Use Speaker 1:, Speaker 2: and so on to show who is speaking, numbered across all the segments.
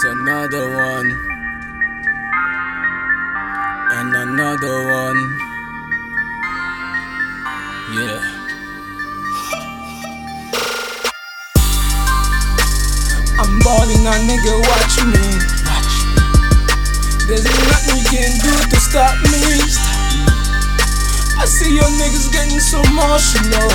Speaker 1: It's another one. And another one. Yeah. I'm balling on nigga, watch me. Watch me. There's nothing you can do to stop me. I see your niggas getting so emotional.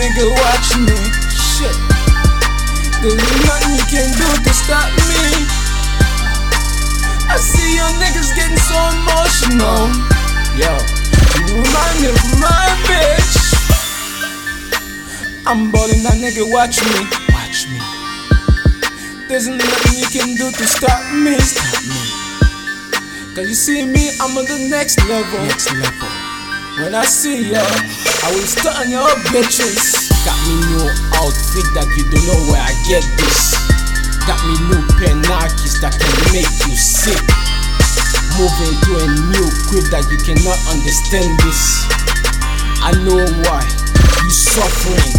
Speaker 1: Nigga, watch me. Shit. There's nothing you can do to stop me. I see your niggas getting so emotional. Yo, you remind me of my bitch. I'm balling on nigga, watch me. Watch me. There's nothing you can do to stop me. Stop me. Cause you see me, I'm on the next level. Next level. When I see ya, I will stun your bitches. Got me new outfit that you don't know where I get this. Got me new penakis that can make you sick. Moving to a new crib that you cannot understand this. I know why you suffering.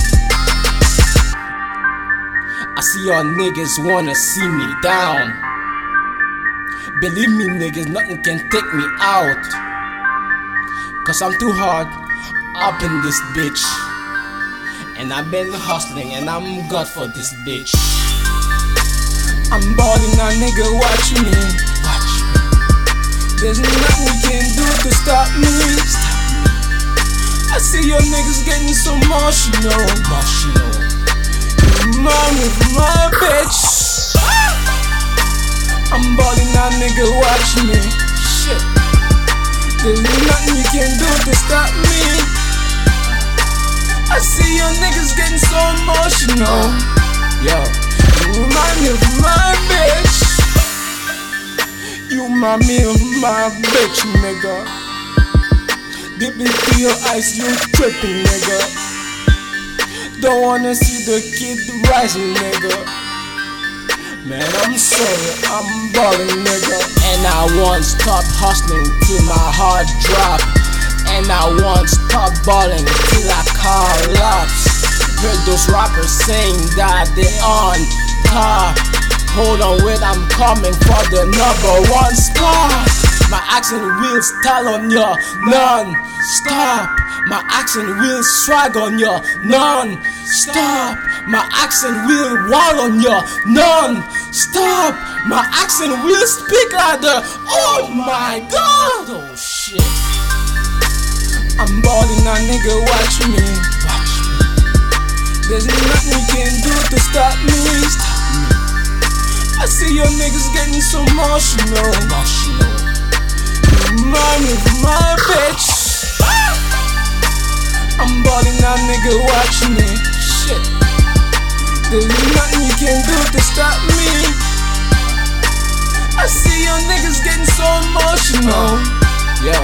Speaker 1: I see y'all niggas wanna see me down. Believe me, niggas, nothing can take me out. Cause I'm too hard up in this bitch. And I've been hustling and I'm God for this bitch. I'm balling now, nigga, watch me. Watch. There's nothing you can do to stop me. I see your niggas getting so emotional. Emotional. Mommy, my bitch. I'm balling now, nigga, watch me. Shit. There's nothing you can do to stop me. I see your niggas getting so emotional. Yo, you remind me of my bitch. You remind me of my bitch, nigga. Deep into your eyes, you tripping, nigga. Don't wanna see the kid rising, nigga. Man, I'm sorry, I'm balling, nigga. And I won't stop hustling till my heart drop. And I won't stop balling till I collapse. Heard those rappers saying that they on top. Hold on, wait, I'm coming for the number one spot. My accent will style on your non-stop. My accent will swag on your non-stop. My accent will wall on your non-stop. My accent will speak louder. Oh my god! Oh shit. I'm balling now, nigga, watch me. Watch me. There's nothing you can do to stop me. Stop me. I see your niggas getting so emotional. Emotional. Remind me of my bitch. Ah! I'm balling now, nigga, watch me. Nothing you can do to stop me. I see your niggas getting so emotional. Yo,